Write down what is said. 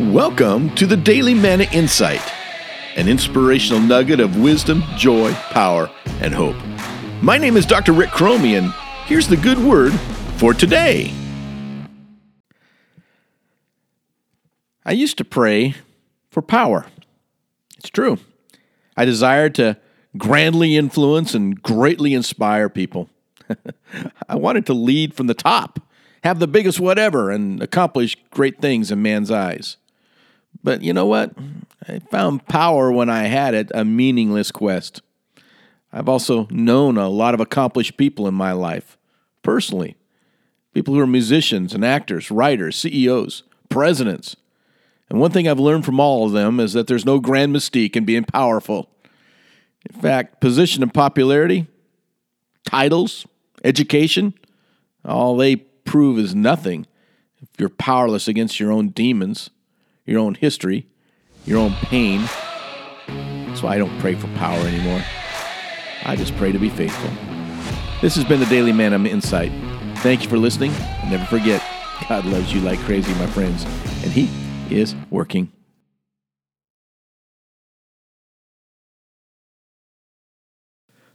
Welcome to the Daily Manna Insight, an inspirational nugget of wisdom, joy, power, and hope. My name is Dr. Rick Cromie, and here's the good word for today. I used to pray for power. It's true. I desired to grandly influence and greatly inspire people. I wanted to lead from the top, have the biggest whatever, and accomplish great things in man's eyes. But you know what? I found power when I had it a meaningless quest. I've also known a lot of accomplished people in my life, personally. People who are musicians and actors, writers, CEOs, presidents. And one thing I've learned from all of them is that there's no grand mystique in being powerful. In fact, position and popularity, titles, education, all they prove is nothing if you're powerless against your own demons your own history, your own pain. So I don't pray for power anymore. I just pray to be faithful. This has been the Daily Manna Insight. Thank you for listening. And never forget, God loves you like crazy, my friends, and He is working.